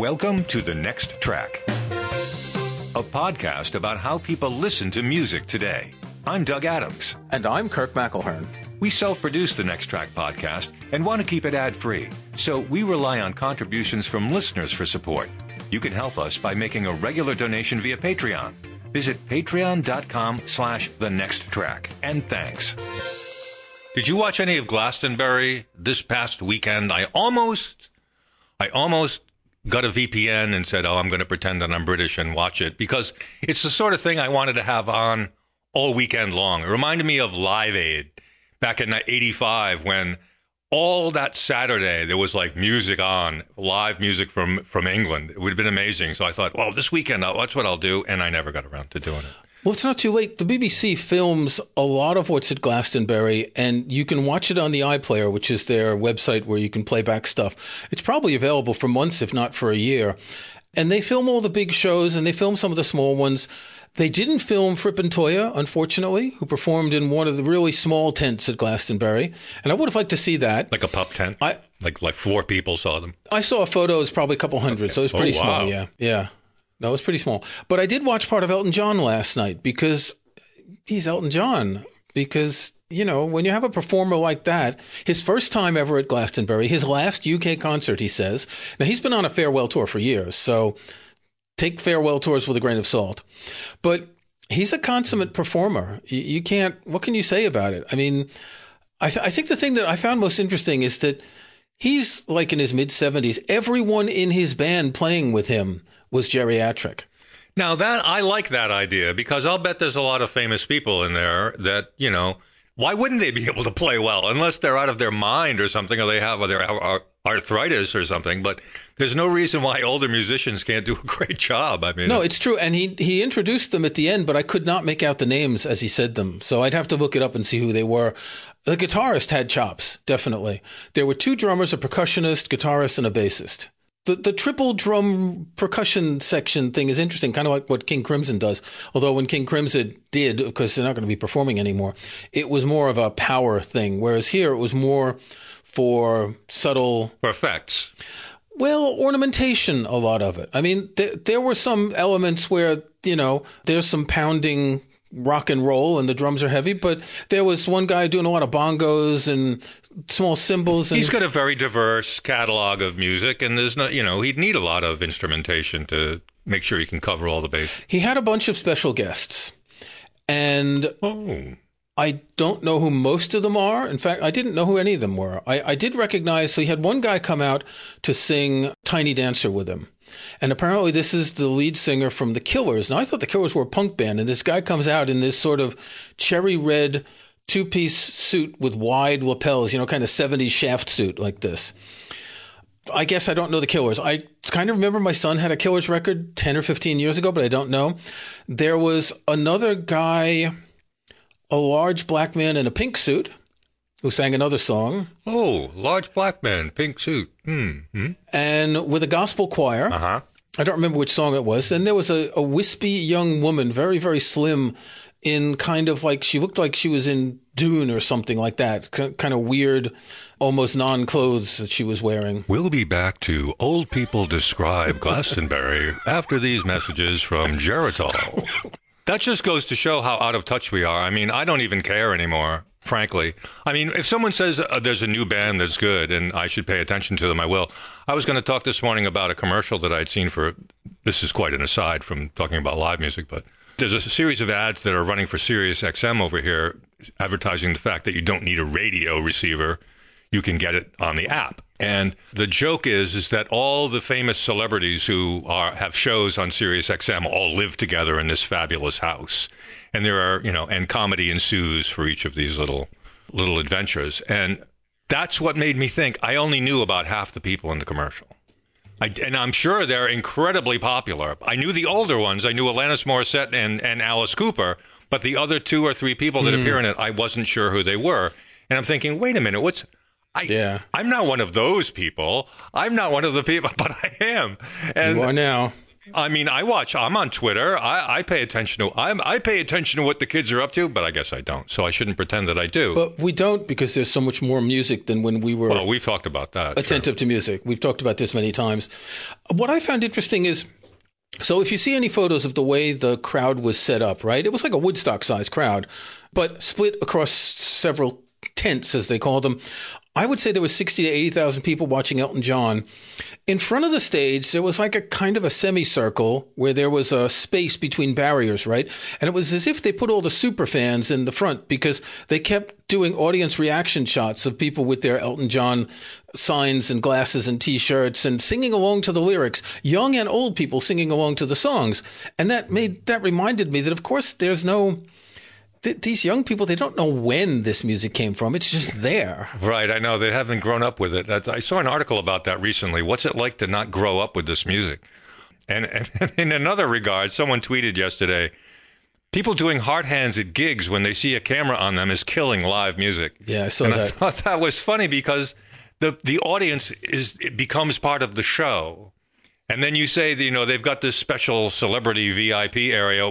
Welcome to The Next Track, a podcast about how people listen to music today. I'm Doug Adams. And I'm Kirk McElhearn. We self produce the Next Track podcast and want to keep it ad free, so we rely on contributions from listeners for support. You can help us by making a regular donation via Patreon. Visit patreon.com slash the next track. And thanks. Did you watch any of Glastonbury this past weekend? I almost, I almost got a VPN and said, "Oh, I'm going to pretend that I'm British and watch it," because it's the sort of thing I wanted to have on all weekend long. It reminded me of Live Aid back in '85 when all that Saturday there was like music on, live music from from England. It would have been amazing. So I thought, well, this weekend that's what I'll do, and I never got around to doing it. Well, it's not too late. The BBC films a lot of what's at Glastonbury, and you can watch it on the iPlayer, which is their website where you can play back stuff. It's probably available for months, if not for a year. And they film all the big shows and they film some of the small ones. They didn't film Fripp and Toyah, unfortunately, who performed in one of the really small tents at Glastonbury. And I would have liked to see that. Like a pup tent? I, like like four people saw them. I saw a photo, it was probably a couple hundred, okay. so it was oh, pretty oh, wow. small, yeah. Yeah. No, it was pretty small. But I did watch part of Elton John last night because he's Elton John. Because, you know, when you have a performer like that, his first time ever at Glastonbury, his last UK concert, he says. Now, he's been on a farewell tour for years, so take farewell tours with a grain of salt. But he's a consummate performer. You, you can't, what can you say about it? I mean, I, th- I think the thing that I found most interesting is that he's like in his mid 70s. Everyone in his band playing with him was geriatric. Now that I like that idea because I'll bet there's a lot of famous people in there that you know. Why wouldn't they be able to play well unless they're out of their mind or something, or they have their arthritis or something? But there's no reason why older musicians can't do a great job. I mean, no, it's true, and he he introduced them at the end, but I could not make out the names as he said them, so I'd have to look it up and see who they were. The guitarist had chops, definitely. There were two drummers, a percussionist, guitarist, and a bassist the, the triple drum percussion section thing is interesting, kind of like what King Crimson does. Although when King Crimson did, because they're not going to be performing anymore, it was more of a power thing. Whereas here it was more for subtle for effects. Well, ornamentation, a lot of it. I mean, th- there were some elements where, you know, there's some pounding rock and roll and the drums are heavy, but there was one guy doing a lot of bongos and small cymbals. And He's got a very diverse catalog of music, and there's no, you know, he'd need a lot of instrumentation to make sure he can cover all the bases. He had a bunch of special guests, and oh. I don't know who most of them are. In fact, I didn't know who any of them were. I, I did recognize, so he had one guy come out to sing Tiny Dancer with him. And apparently, this is the lead singer from The Killers. Now, I thought The Killers were a punk band, and this guy comes out in this sort of cherry red two piece suit with wide lapels, you know, kind of 70s shaft suit like this. I guess I don't know the Killers. I kind of remember my son had a Killers record 10 or 15 years ago, but I don't know. There was another guy, a large black man in a pink suit who sang another song. Oh, large black man, pink suit. Mm-hmm. And with a gospel choir. Uh-huh. I don't remember which song it was. Then there was a, a wispy young woman, very, very slim, in kind of like she looked like she was in Dune or something like that. kind of weird, almost non clothes that she was wearing. We'll be back to Old People Describe Glastonbury after these messages from Geritol. That just goes to show how out of touch we are. I mean, I don't even care anymore frankly. I mean, if someone says uh, there's a new band that's good and I should pay attention to them, I will. I was going to talk this morning about a commercial that I'd seen for this is quite an aside from talking about live music, but there's a series of ads that are running for Sirius XM over here advertising the fact that you don't need a radio receiver. You can get it on the app. And the joke is is that all the famous celebrities who are have shows on Sirius XM all live together in this fabulous house and there are you know and comedy ensues for each of these little little adventures and that's what made me think i only knew about half the people in the commercial I, and i'm sure they're incredibly popular i knew the older ones i knew alanis morissette and, and alice cooper but the other two or three people that mm. appear in it i wasn't sure who they were and i'm thinking wait a minute what's I, yeah. I'm not one of those people. I'm not one of the people, but I am. And, you are now. I mean, I watch. I'm on Twitter. I, I pay attention to. I'm, I pay attention to what the kids are up to, but I guess I don't. So I shouldn't pretend that I do. But we don't because there's so much more music than when we were. well, we've talked about that. sure. attentive to music. We've talked about this many times. What I found interesting is so if you see any photos of the way the crowd was set up, right? It was like a Woodstock sized crowd, but split across several tents, as they call them. I would say there was 60 to 80,000 people watching Elton John. In front of the stage, there was like a kind of a semicircle where there was a space between barriers, right? And it was as if they put all the super fans in the front because they kept doing audience reaction shots of people with their Elton John signs and glasses and t-shirts and singing along to the lyrics, young and old people singing along to the songs. And that made, that reminded me that of course there's no, th- these young people, they don't know when this music came from. It's just there. Right, I know they haven't grown up with it. That's, I saw an article about that recently. What's it like to not grow up with this music? And, and in another regard, someone tweeted yesterday, people doing heart hands at gigs when they see a camera on them is killing live music. Yeah, I saw and I thought that was funny because the the audience is it becomes part of the show, and then you say that, you know they've got this special celebrity VIP area.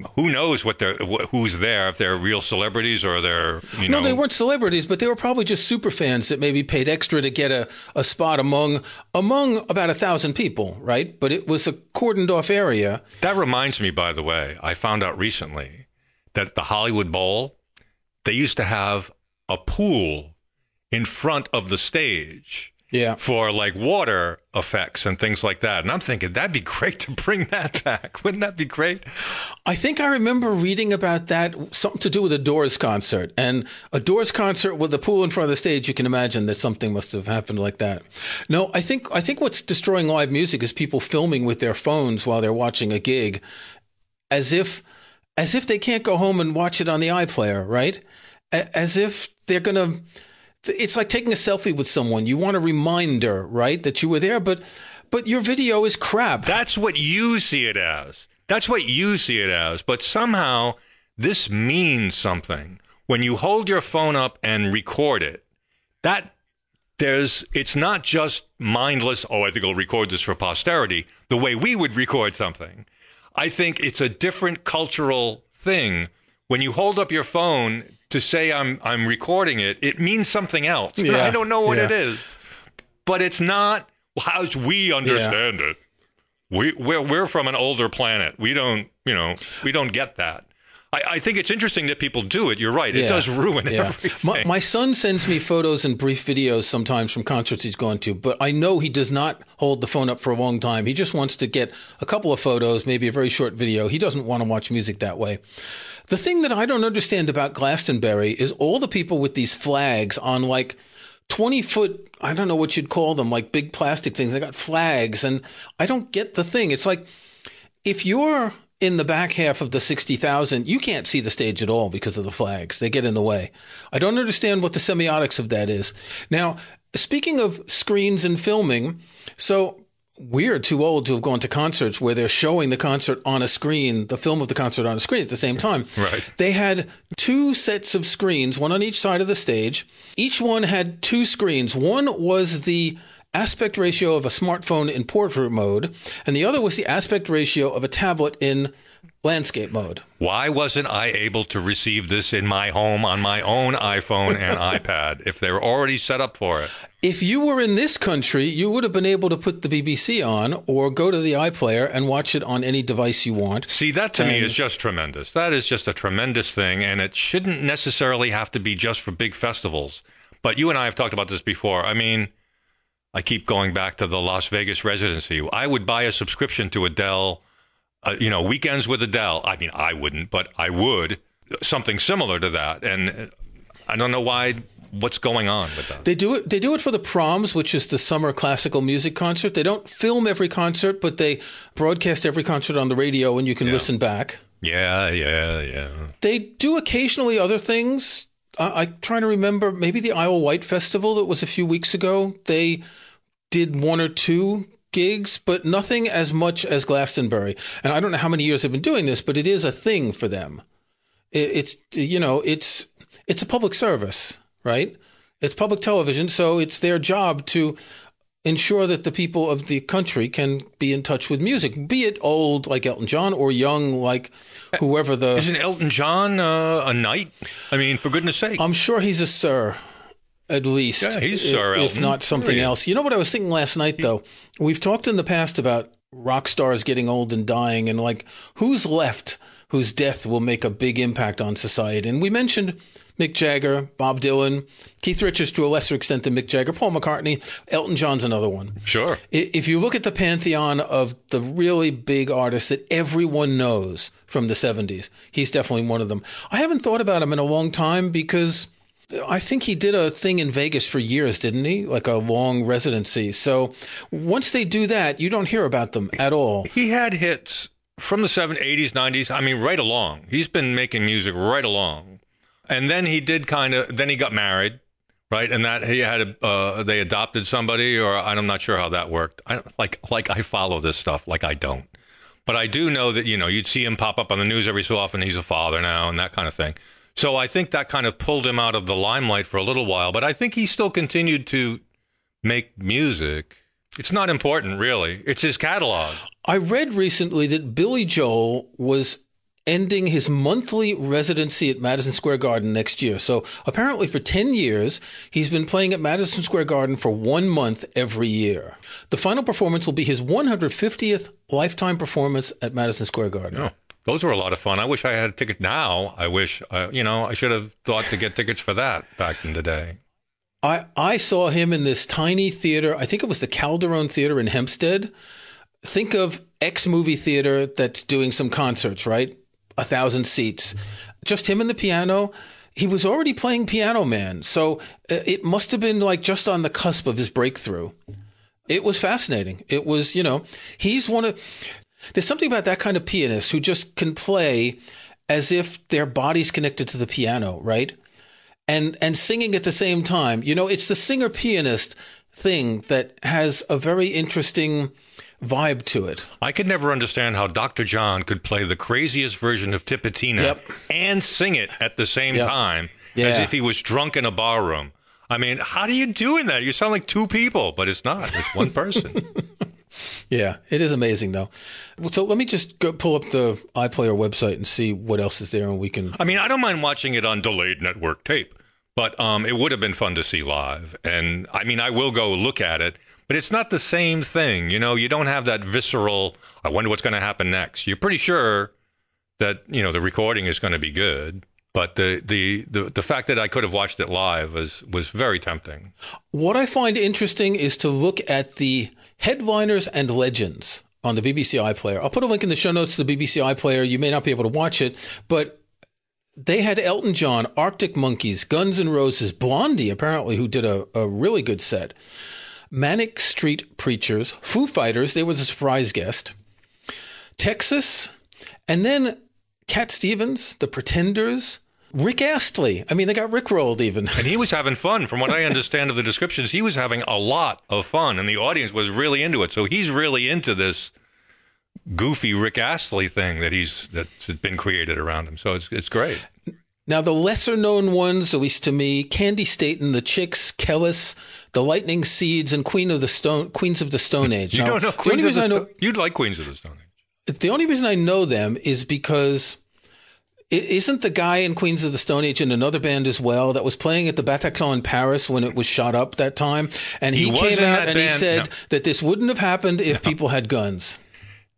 Wh- wh- Who knows what they're wh- who's there if they're real celebrities or they're you know No, they weren't celebrities, but they were probably just super fans that maybe paid extra to get a, a spot among among about a thousand people, right? But it was a cordoned off area. That reminds me, by the way, I found out recently that the Hollywood Bowl, they used to have a pool in front of the stage Yeah. for like water effects and things like that. And I'm thinking that'd be great to bring that back. Wouldn't that be great? I think I remember reading about that, something to do with a Doors concert. And a Doors concert with a pool in front of the stage, you can imagine that something must have happened like that. No, I think I think what's destroying live music is people filming with their phones while they're watching a gig as if as if they can't go home and watch it on the iPlayer, right? A- As if they're gonna it's like taking a selfie with someone. You want a reminder, right, that you were there, but but your video is crap. That's what you see it as. That's what you see it as. But somehow this means something. When you hold your phone up and record it, that there's it's not just mindless, oh, I think I'll record this for posterity, the way we would record something. I think it's a different cultural thing. When you hold up your phone to say I'm I'm recording it, it means something else. Yeah, I don't know what yeah. it is. But it's not how we understand it. We we're, we're from an older planet. We don't, you know, we don't get that. I, I think it's interesting that people do it. You're right. It does ruin Yeah. everything. My, my son sends me photos and brief videos sometimes from concerts he's gone to, but I know he does not hold the phone up for a long time. He just wants to get a couple of photos, maybe a very short video. He doesn't want to watch music that way. The thing that I don't understand about Glastonbury is all the people with these flags on like 20 foot, I don't know what you'd call them, like big plastic things. They got flags, and I don't get the thing. It's like if you're in the back half of the 60,000, you can't see the stage at all because of the flags. They get in the way. I don't understand what the semiotics of that is. Now, speaking of screens and filming, so we're too old to have gone to concerts where they're showing the concert on a screen, the film of the concert on a screen at the same time. Right. They had two sets of screens, one on each side of the stage. Each one had two screens. One was the aspect ratio of a smartphone in portrait mode, and the other was the aspect ratio of a tablet in landscape mode. Why wasn't I able to receive this in my home on my own iPhone and iPad if they were already set up for it? If you were in this country, you would have been able to put the BBC on or go to the iPlayer and watch it on any device you want. See, that to me is just tremendous. That is just a tremendous thing, and it shouldn't necessarily have to be just for big festivals. But you and I have talked about this before. I mean, I keep going back to the Las Vegas residency. I would buy a subscription to Adele, uh, you know, weekends with Adele. I mean, I wouldn't, but I would. Something similar to that. And uh, I don't know why, what's going on with that. They do it. They do it for the proms, which is the summer classical music concert. They don't film every concert, but they broadcast every concert on the radio, and you can listen back. Yeah, yeah, yeah. They do occasionally other things. I, I'm trying to remember. Maybe the Isle Wight Festival that was a few weeks ago. They did one or two gigs, but nothing as much as Glastonbury. And I don't know how many years they've been doing this, but it is a thing for them. It, it's you know it's it's a public service, right? It's public television, so it's their job to ensure that the people of the country can be in touch with music, be it old like Elton John or young like whoever the. Isn't Elton John uh, a knight? I mean, for goodness sake. I'm sure he's a sir. At least, Yeah, he's if, Sir if not something Period. else. You know what I was thinking last night, though. We've talked in the past about rock stars getting old and dying, and like who's left whose death will make a big impact on society. And we mentioned Mick Jagger, Bob Dylan, Keith Richards to a lesser extent than Mick Jagger, Paul McCartney, Elton John's another one. Sure. If you look at the pantheon of the really big artists that everyone knows from the 70s, he's definitely one of them. I haven't thought about him in a long time because I think he did a thing in Vegas for years, didn't he? Like a long residency. So once they do that, you don't hear about them at all. He had hits from the 70s, 80s, 90s. I mean, right along. He's been making music right along. And then he did kind of, then he got married, right? And that he had, a, uh, they adopted somebody, or I'm not sure how that worked. I like, like I follow this stuff, like I don't. But I do know that, you know, you'd see him pop up on the news every so often. He's a father now and that kind of thing. So I think that kind of pulled him out of the limelight for a little while. But I think he still continued to make music. It's not important, really. It's his catalog. I read recently that Billy Joel was ending his monthly residency at Madison Square Garden next year. So apparently for 10 years, he's been playing at Madison Square Garden for one month every year. The final performance will be his 150th lifetime performance at Madison Square Garden. Oh, those were a lot of fun. I wish I had a ticket now. I wish, uh, you know, I should have thought to get tickets for that back in the day. I, I saw him in this tiny theater. I think it was the Calderone Theater in Hempstead. Think of X movie theater that's doing some concerts, right? A thousand seats. Just him and the piano. He was already playing Piano Man. So uh, it must have been like just on the cusp of his breakthrough. It was fascinating. It was, you know, he's one of, there's something about that kind of pianist who just can play as if their body's connected to the piano, right? and and singing at the same time. You know, it's the singer pianist thing that has a very interesting vibe to it. I could never understand how Dr. John could play the craziest version of Tipitina Yep. and sing it at the same Yep. time as if he was drunk in a bar room. I mean, how do you do in that? You sound like two people, but it's not. It's one person. Yeah, it is amazing though. So let me just go pull up the iPlayer website and see what else is there, and we can. I mean, I don't mind watching it on delayed network tape, but um, it would have been fun to see live. And I mean, I will go look at it, but it's not the same thing. You know, you don't have that visceral, I wonder what's going to happen next. You're pretty sure that, you know, the recording is going to be good. But the, the, the, the fact that I could have watched it live was, was very tempting. What I find interesting is to look at the headliners and legends on the BBC iPlayer. I'll put a link in the show notes to the BBC iPlayer. You may not be able to watch it, but they had Elton John, Arctic Monkeys, Guns N' Roses, Blondie, apparently, who did a, a really good set, Manic Street Preachers, Foo Fighters, there was a surprise guest, Texas, and then Cat Stevens, The Pretenders, Rick Astley. I mean, they got Rickrolled even. And he was having fun. From what I understand of the descriptions, he was having a lot of fun, and the audience was really into it. So he's really into this goofy Rick Astley thing that he's that's been created around him. So it's it's great. Now, the lesser known ones, at least to me, Candi Staton, the Chicks, Kelis, the Lightning Seeds, and Queen of the Stone, Queens of the Stone Age. You Now, don't know the Queens only of the reason I know Stone. You'd like Queens of the Stone Age. the only reason I know them is because isn't the guy in Queens of the Stone Age in another band as well that was playing at the Bataclan in Paris when it was shot up that time? And he, He came out and he said No. that this wouldn't have happened if people had guns.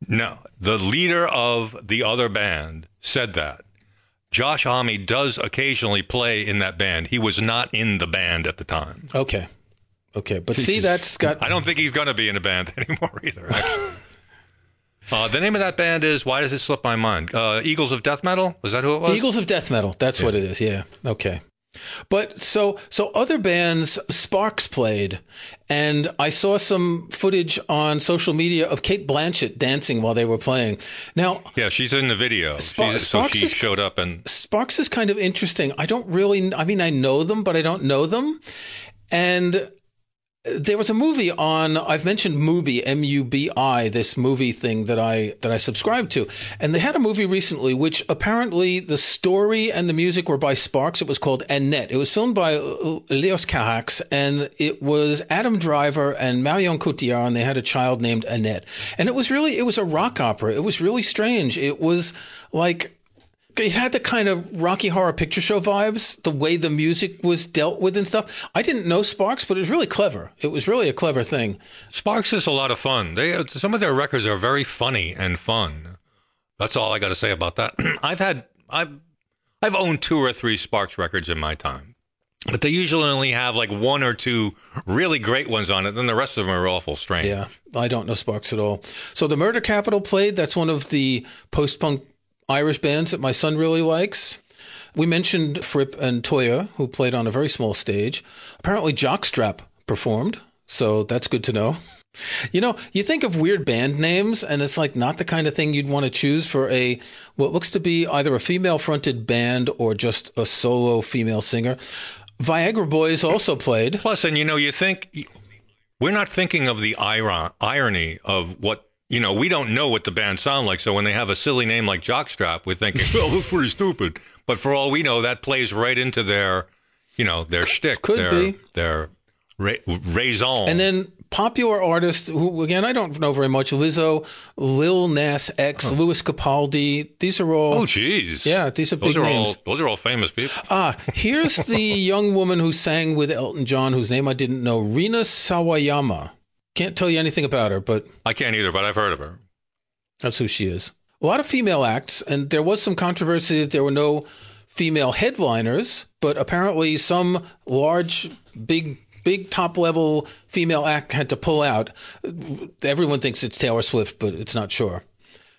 No, the leader of the other band said that. Josh Homme does occasionally play in that band. He was not in the band at the time. Okay. Okay. But see, that's got. I don't think he's going to be in a band anymore either. uh, the name of that band is why does it slip my mind? Uh, Eagles of Death Metal. Was that who it was? Eagles of Death Metal. That's what it is. Yeah. Okay. But so so other bands Sparks played and I saw some footage on social media of Cate Blanchett dancing while they were playing. Now, Yeah, she's in the video. She's- so Sparks she is- showed up and Sparks is kind of interesting. I don't really I mean I know them but I don't know them. And there was a movie on I've mentioned Mubi M U B I this movie thing that I that I subscribed to. And they had a movie recently which apparently the story and the music were by Sparks. It was called Annette. It was filmed by Leos Carax and it was Adam Driver and Marion Cotillard and they had a child named Annette. And it was really it was a rock opera. It was really strange. It was like it had the kind of Rocky Horror Picture Show vibes, the way the music was dealt with and stuff. I didn't know Sparks, but it was really clever. It was really a clever thing. Sparks is a lot of fun. They uh, some of their records are very funny and fun. That's all I got to say about that. I've had I've I've owned two or three Sparks records in my time. But they usually only have like one or two really great ones on it. Then the rest of them are awful strange. Yeah, I don't know Sparks at all. So the Murder Capital played. That's one of the post punk Irish bands that my son really likes. We mentioned Fripp and Toyah, who played on a very small stage. Apparently, Jockstrap performed, so that's good to know. You know, you think of weird band names, and it's like not the kind of thing you'd want to choose for a what looks to be either a female fronted band or just a solo female singer. Viagra Boys also played. Plus, and you know, you think we're not thinking of the iron, irony of what you know, we don't know what the band sound like. So when they have a silly name like Jockstrap, we're thinking, well, that's pretty stupid. But for all we know, that plays right into their, you know, their shtick, Could their, be. their ra- raison. And then popular artists who, again, I don't know very much. Lizzo, Lil Nas X, Lewis Capaldi. These are all. oh, jeez. Yeah, these are those big are names. all those are all famous people. Ah, here's the young woman who sang with Elton John, whose name I didn't know, Rina Sawayama. Can't tell you anything about her, but I can't either, but I've heard of her. That's who she is. A lot of female acts, and there was some controversy that there were no female headliners, but apparently some large, big, big top level female act had to pull out. Everyone thinks it's Taylor Swift, but it's not sure.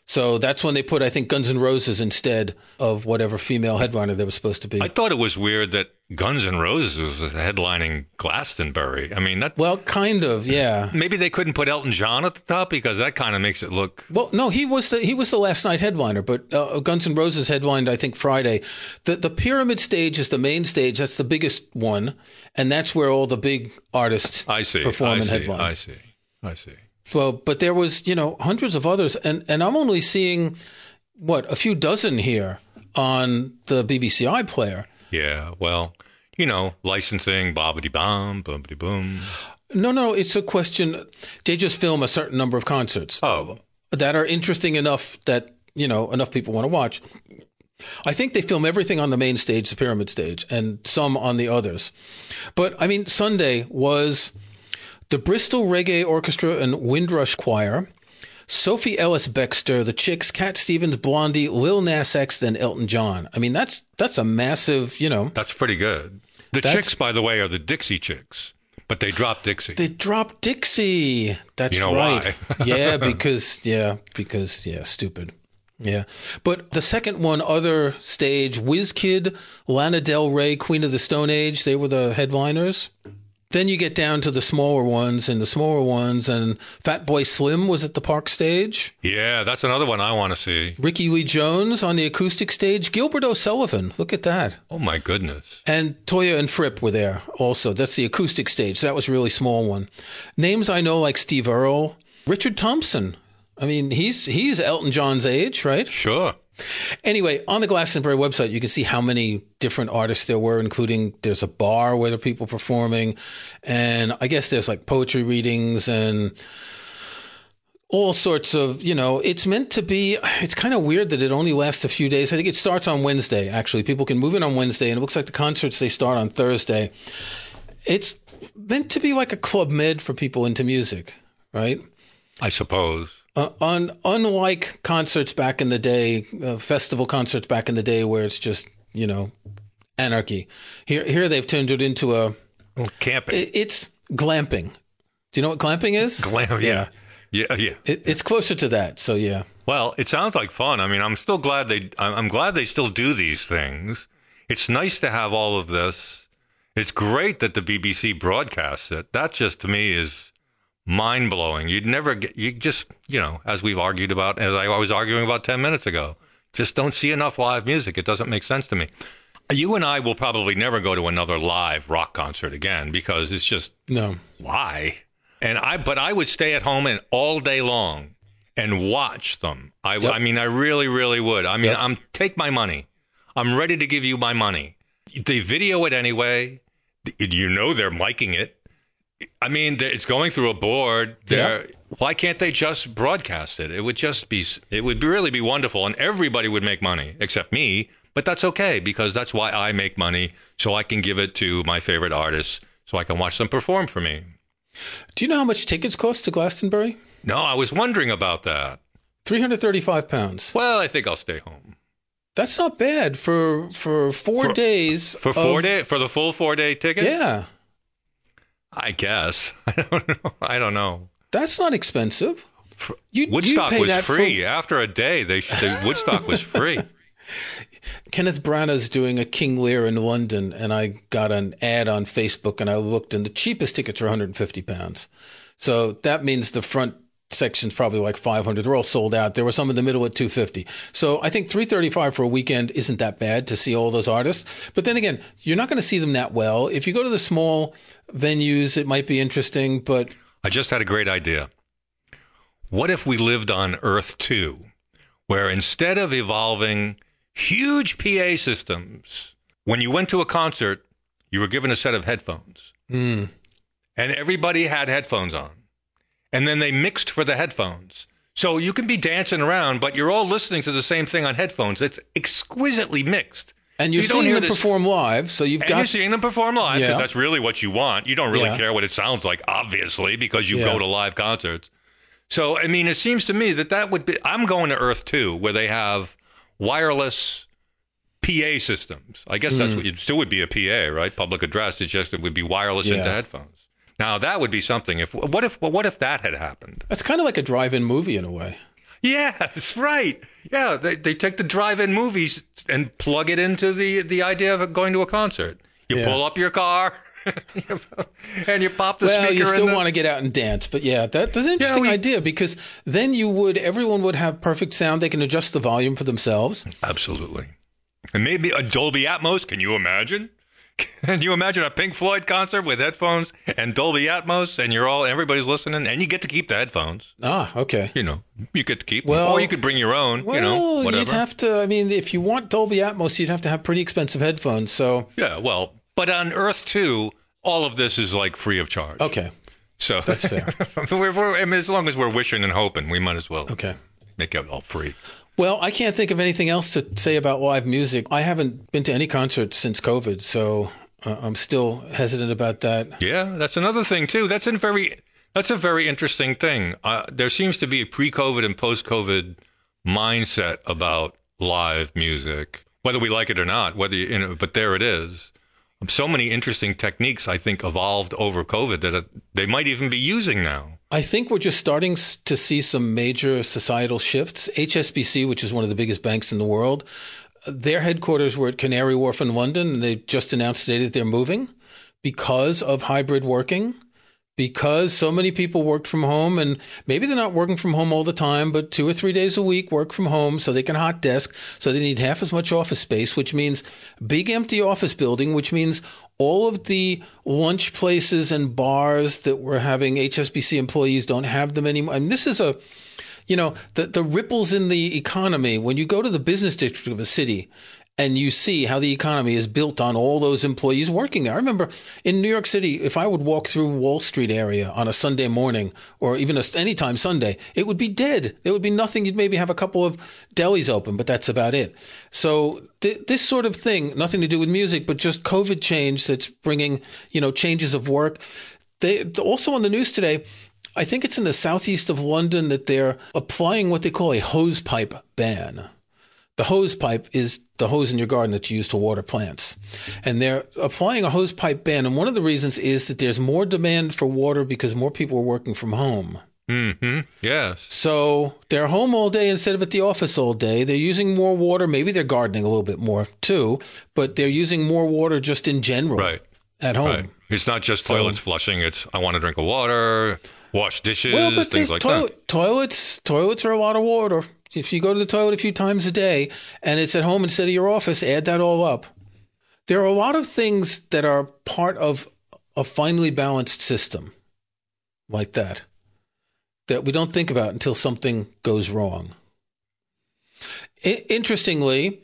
So that's when they put, I think, Guns N' Roses instead of whatever female headliner they were supposed to be. I thought it was weird that Guns N' Roses was headlining Glastonbury. I mean, that well, kind of, yeah. maybe they couldn't put Elton John at the top because that kind of makes it look. Well, no, he was the he was the last night headliner, but uh, Guns N' Roses headlined I think Friday. The the Pyramid stage is the main stage. That's the biggest one, and that's where all the big artists I see. perform I and see. headline. I see. I see. Well, but there was you know hundreds of others, and and I'm only seeing what a few dozen here on the BBC iPlayer. Yeah. Well, you know, licensing, bobbity bomb, boomity boom. No, no, it's a question. They just film a certain number of concerts. Oh, that are interesting enough that you know enough people want to watch. I think they film everything on the main stage, the pyramid stage, and some on the others. But I mean, Sunday was the Bristol Reggae Orchestra and Windrush Choir, Sophie Ellis Bextor, the Chicks, Cat Stevens, Blondie, Lil Nas X, then Elton John. I mean, that's that's a massive, you know. that's pretty good. The That's- chicks, by the way, are the Dixie Chicks, but they dropped Dixie. They dropped Dixie. That's You know right. why? yeah, because yeah, because yeah, stupid. Yeah. But the second one, other stage, WizKid, Lana Del Rey, Queen of the Stone Age, they were the headliners. Then you get down to the smaller ones and the smaller ones and Fatboy Slim was at the park stage. yeah, that's another one I want to see. Rickie Lee Jones on the acoustic stage. Gilbert O'Sullivan. Look at that. Oh my goodness. And Toyah and Fripp were there also. That's the acoustic stage. That was a really small one. Names I know like Steve Earle, Richard Thompson. I mean, he's he's Elton John's age, right? Sure. Anyway, on the Glastonbury website, you can see how many different artists there were, including there's a bar where there are people performing, and I guess there's like poetry readings and all sorts of, you know, it's meant to be, it's kind of weird that it only lasts a few days. I think it starts on Wednesday, actually. People can move in on Wednesday, and it looks like the concerts, they start on Thursday. It's meant to be like a club med for people into music, right? I suppose. Uh, un, unlike concerts back in the day, uh, festival concerts back in the day, where it's just you know anarchy. Here, here they've turned it into a. Camping. it- It's glamping. Do you know what glamping is? Glam. Yeah. Yeah. Yeah. It, it's closer to that. So yeah, Well, it sounds like fun. I mean, I'm still glad they. I'm glad they still do these things. It's nice to have all of this. It's great that the BBC broadcasts it. That just to me is mind blowing. You'd never get. You just you know, as we've argued about, as I was arguing about ten minutes ago, just don't see enough live music. It doesn't make sense to me. You and I will probably never go to another live rock concert again because it's just No. why. And I, but I would stay at home and all day long and watch them. I, Yep. I mean, I really, really would. I mean, Yep. I'm take my money. I'm ready to give you my money. They video it anyway. You know they're miking it. I mean, it's going through a board. They're, Why can't they just broadcast it? It would just be. It would be really be wonderful, and everybody would make money except me. But that's okay because that's why I make money, so I can give it to my favorite artists, so I can watch them perform for me. Do you know how much tickets cost to Glastonbury? No, I was wondering about that. 335 pounds. Well, I think I'll stay home That's not bad for for four For- days. for four of- day for the full four day ticket. Yeah, I guess. I don't know. I don't know. that's not expensive. You, Woodstock pay was that for- free after a day. They, they Woodstock was free. Kenneth Branagh's doing a King Lear in London, and I got an ad on Facebook, and I looked, and the cheapest tickets are 150 pounds. So that means the front section's probably like 500. They're all sold out. There were some in the middle at 250. So I think 335 for a weekend isn't that bad to see all those artists. But then again, you're not going to see them that well. If you go to the small venues, it might be interesting, but I just had a great idea. What if we lived on Earth 2, where instead of evolving huge PA systems, when you went to a concert, you were given a set of headphones, mm, and everybody had headphones on. And then they mixed for the headphones. So you can be dancing around, but you're all listening to the same thing on headphones. It's exquisitely mixed. and you're You don't seeing them this- perform live, so you've And got you're seeing them perform live because Yeah. that's really what you want. You don't really Yeah. care what it sounds like, obviously, because you Yeah. go to live concerts. So, I mean, it seems to me that that would be. I'm going to Earth too, where they have wireless PA systems. I guess that's mm. what it still would be a PA, right? Public address. It's just it would be wireless into headphones. Now that would be something. If what if what if that had happened? That's kind of like a drive-in movie in a way. Yes, right. Yeah, they they take the drive-in movies and plug it into the the idea of going to a concert. You Yeah. pull up your car and you pop the well, speaker. you still the- want to get out and dance, but yeah, that, that's an interesting we- idea because then you would everyone would have perfect sound. They can adjust the volume for themselves. Absolutely. And maybe a Dolby Atmos. Can you imagine? Can you imagine a Pink Floyd concert with headphones and Dolby Atmos, and you're all everybody's listening, and you get to keep the headphones. Ah, okay. You know, you get to keep. them. Well- or you could bring your own. Well, you know, whatever. you'd have to. I mean, if you want Dolby Atmos, you'd have to have pretty expensive headphones. So, yeah. Well, but on Earth too, all of this is like free of charge. okay, So That's fair. we're, we're, I mean, as long as we're wishing and hoping, we might as well okay. make it all free. Well, I can't think of anything else to say about live music. I haven't been to any concerts since COVID, so uh, I'm still hesitant about that. Yeah, that's another thing too. That's a very that's a very interesting thing. Uh, there seems to be a pre-COVID and post-COVID mindset about live music, whether we like it or not. Whether you, you know, but there it is. So many interesting techniques, I think, evolved over COVID that uh, they might even be using now. I think we're just starting to see some major societal shifts. HSBC, which is one of the biggest banks in the world, their headquarters were at Canary Wharf in London, and they just announced today that they're moving because of hybrid working. Because so many people worked from home, and maybe they're not working from home all the time, but two or three days a week work from home so they can hot desk. So they need half as much office space, which means big empty office building, which means all of the lunch places and bars that were having HSBC employees don't have them anymore. I mean, this is a, you know, the, the ripples in the economy. When you go to the business district of a city and you see how the economy is built on all those employees working there. I remember in New York City, if I would walk through Wall Street area on a Sunday morning or even a, anytime Sunday, it would be dead. There would be nothing. You'd maybe have a couple of delis open, but that's about it. So th- this sort of thing, nothing to do with music, but just COVID change that's bringing, you know, changes of work. They also on the news today, I think it's in the southeast of London that they're applying what they call a hose pipe ban. The hose pipe is the hose in your garden that you use to water plants. And they're applying a hose pipe ban. And one of the reasons is that there's more demand for water because more people are working from home. Mm-hmm. Yes. So they're home all day instead of at the office all day. They're using more water. Maybe they're gardening a little bit more too, but they're using more water just in general Right. at home. Right. It's not just So- toilets flushing. It's I want to drink of water, wash dishes, Well, but things like toilet, that. toilets. Toilets are a lot of water. If you go to the toilet a few times a day and it's at home instead of your office, add that all up. There are a lot of things that are part of a finely balanced system like that that we don't think about until something goes wrong. I- interestingly,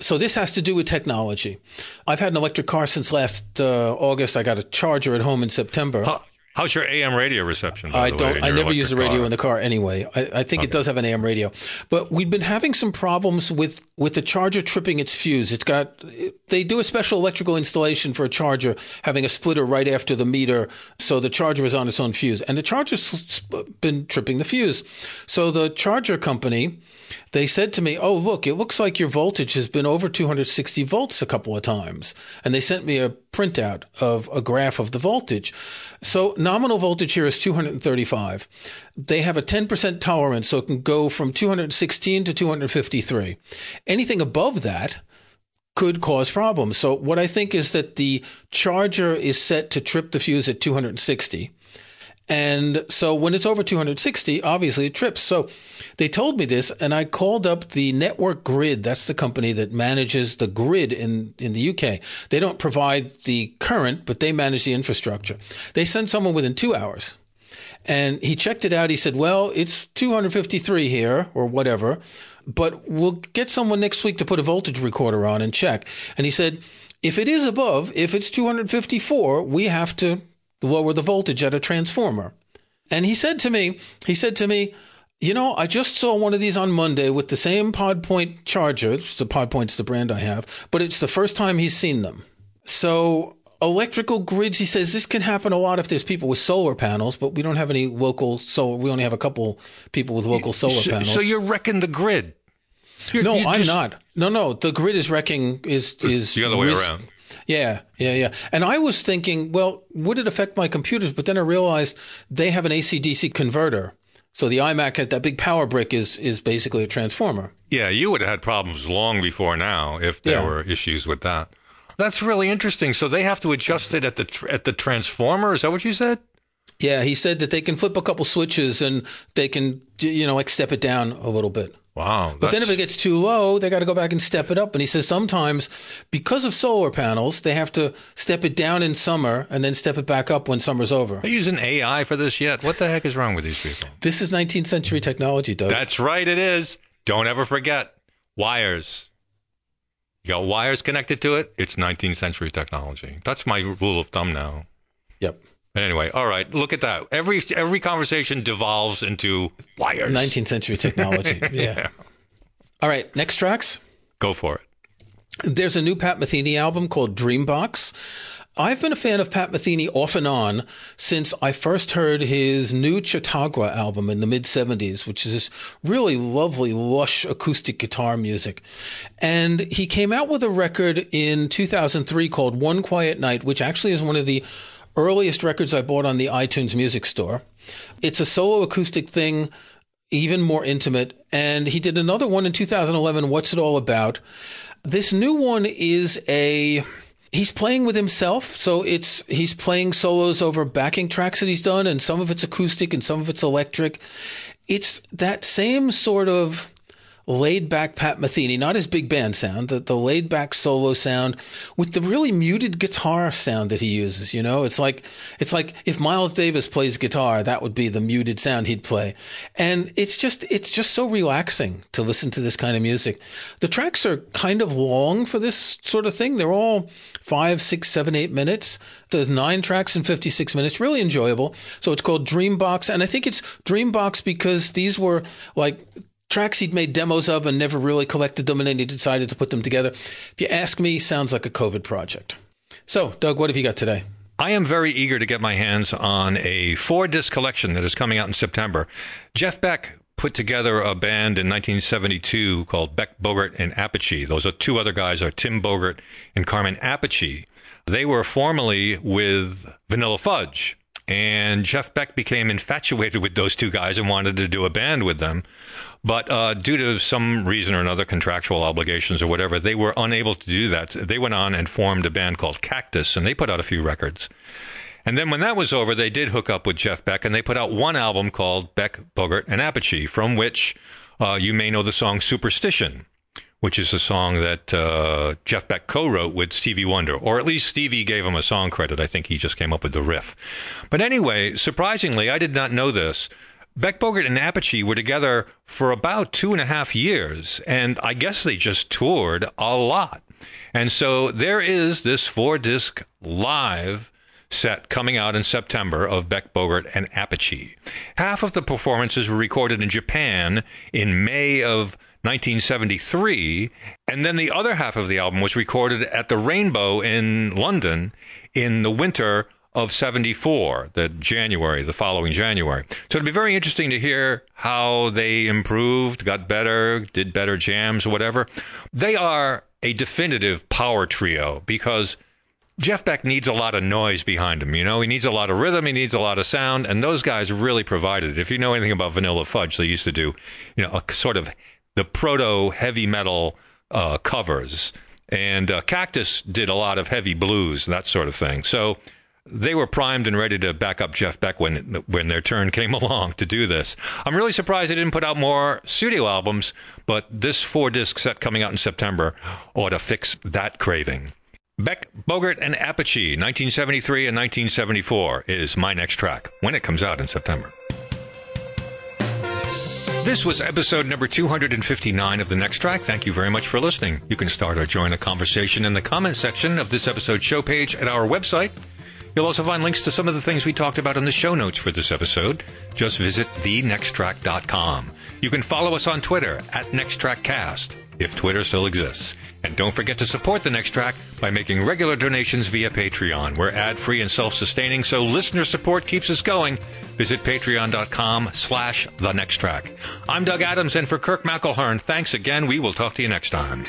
so this has to do with technology. I've had an electric car since last uh, August. I got a charger at home in September. How, how's your AM radio reception? I don't. I never use the radio car? in the car anyway. I, I think okay. it does have an AM radio, but we've been having some problems with with the charger tripping its fuse. It's got. They do a special electrical installation for a charger having a splitter right after the meter, so the charger is on its own fuse, and the charger's been tripping the fuse. So the charger company they said to me, Oh, look, it looks like your voltage has been over 260 volts a couple of times. And they sent me a printout of a graph of the voltage. So nominal voltage here is 235. They have a 10% tolerance, so it can go from 216 to 253. Anything above that, could cause problems. So what I think is that the charger is set to trip the fuse at 260 and so when it's over 260, obviously it trips. So they told me this, and I called up the Network Grid. That's the company that manages the grid in, in the UK. They don't provide the current, but they manage the infrastructure. They sent someone within two hours. And he checked it out. He said, well, it's 253 here or whatever, but we'll get someone next week to put a voltage recorder on and check. And he said, if it is above, if it's 254, we have to lower the voltage at a transformer. And he said to me, he said to me, you know, I just saw one of these on Monday with the same PodPoint charger. The PodPoint's the brand I have, but it's the first time he's seen them. So electrical grids, he says this can happen a lot if there's people with solar panels, but we don't have any local solar. We only have a couple people with local solar so, panels. So you're wrecking the grid. You're, no, I'm just... not. No, no, the grid is wrecking is is the other way risk, around. Yeah, yeah, yeah. And I was thinking, well, would it affect my computers? But then I realized they have an AC/DC converter. So the iMac has that big power brick is is basically a transformer. Yeah, you would have had problems long before now if there yeah. were issues with that. That's really interesting. So they have to adjust it at the at the transformer. Is that what you said? Yeah, he said that they can flip a couple switches and they can you know like step it down a little bit. Wow. But then if it gets too low, they got to go back and step it up. And he says sometimes because of solar panels, they have to step it down in summer and then step it back up when summer's over. Are you using AI for this yet? What the heck is wrong with these people? This is 19th century technology, Doug. That's right, it is. Don't ever forget wires. You got wires connected to it, it's 19th century technology. That's my rule of thumb now. Yep. But anyway, all right, look at that. Every every conversation devolves into wires. 19th century technology. yeah. yeah. All right, next tracks. Go for it. There's a new Pat Metheny album called Dreambox. I've been a fan of Pat Metheny off and on since I first heard his new Chautauqua album in the mid 70s, which is this really lovely, lush acoustic guitar music. And he came out with a record in 2003 called One Quiet Night, which actually is one of the earliest records I bought on the iTunes Music Store. It's a solo acoustic thing, even more intimate. And he did another one in 2011, What's It All About? This new one is a he's playing with himself so it's he's playing solos over backing tracks that he's done and some of it's acoustic and some of it's electric it's that same sort of laid back Pat Metheny, not his big band sound, the, the laid back solo sound with the really muted guitar sound that he uses. You know, it's like, it's like if Miles Davis plays guitar, that would be the muted sound he'd play. And it's just, it's just so relaxing to listen to this kind of music. The tracks are kind of long for this sort of thing. They're all five, six, seven, eight minutes. There's nine tracks in 56 minutes, really enjoyable. So it's called Dreambox. And I think it's Dreambox because these were like tracks he'd made demos of and never really collected them, and then he decided to put them together. If you ask me, sounds like a COVID project. So, Doug, what have you got today? I am very eager to get my hands on a four disc collection that is coming out in September. Jeff Beck put together a band in 1972 called Beck Bogert and Appice. Those are two other guys are Tim Bogert and Carmen Appice. They were formerly with Vanilla Fudge. And Jeff Beck became infatuated with those two guys and wanted to do a band with them. But uh, due to some reason or another, contractual obligations or whatever, they were unable to do that. They went on and formed a band called Cactus, and they put out a few records. And then when that was over, they did hook up with Jeff Beck, and they put out one album called Beck, Bogert, and Appice, from which uh, you may know the song Superstition, which is a song that uh, Jeff Beck co-wrote with Stevie Wonder, or at least Stevie gave him a song credit. I think he just came up with the riff. But anyway, surprisingly, I did not know this. Beck Bogert and Appice were together for about two and a half years, and I guess they just toured a lot. And so there is this four disc live set coming out in September of Beck Bogert and Appice. Half of the performances were recorded in Japan in May of 1973, and then the other half of the album was recorded at the Rainbow in London in the winter of 74, the January, the following January. So it'd be very interesting to hear how they improved, got better, did better jams, whatever. They are a definitive power trio because Jeff Beck needs a lot of noise behind him. You know, he needs a lot of rhythm, he needs a lot of sound, and those guys really provided it. If you know anything about Vanilla Fudge, they used to do, you know, a sort of the proto heavy metal uh, covers, and uh, Cactus did a lot of heavy blues, and that sort of thing. So they were primed and ready to back up Jeff Beck when when their turn came along to do this. I'm really surprised they didn't put out more studio albums, but this four disc set coming out in September ought to fix that craving. Beck, Bogert, and Appice, 1973 and 1974, is my next track when it comes out in September. This was episode number 259 of The Next Track. Thank you very much for listening. You can start or join a conversation in the comment section of this episode's show page at our website. You'll also find links to some of the things we talked about in the show notes for this episode. Just visit thenexttrack.com. You can follow us on Twitter at NextTrackCast, if Twitter still exists. And don't forget to support the next track by making regular donations via Patreon. We're ad-free and self-sustaining, so listener support keeps us going. Visit patreon.com slash the next track. I'm Doug Adams, and for Kirk McElhearn, thanks again. We will talk to you next time.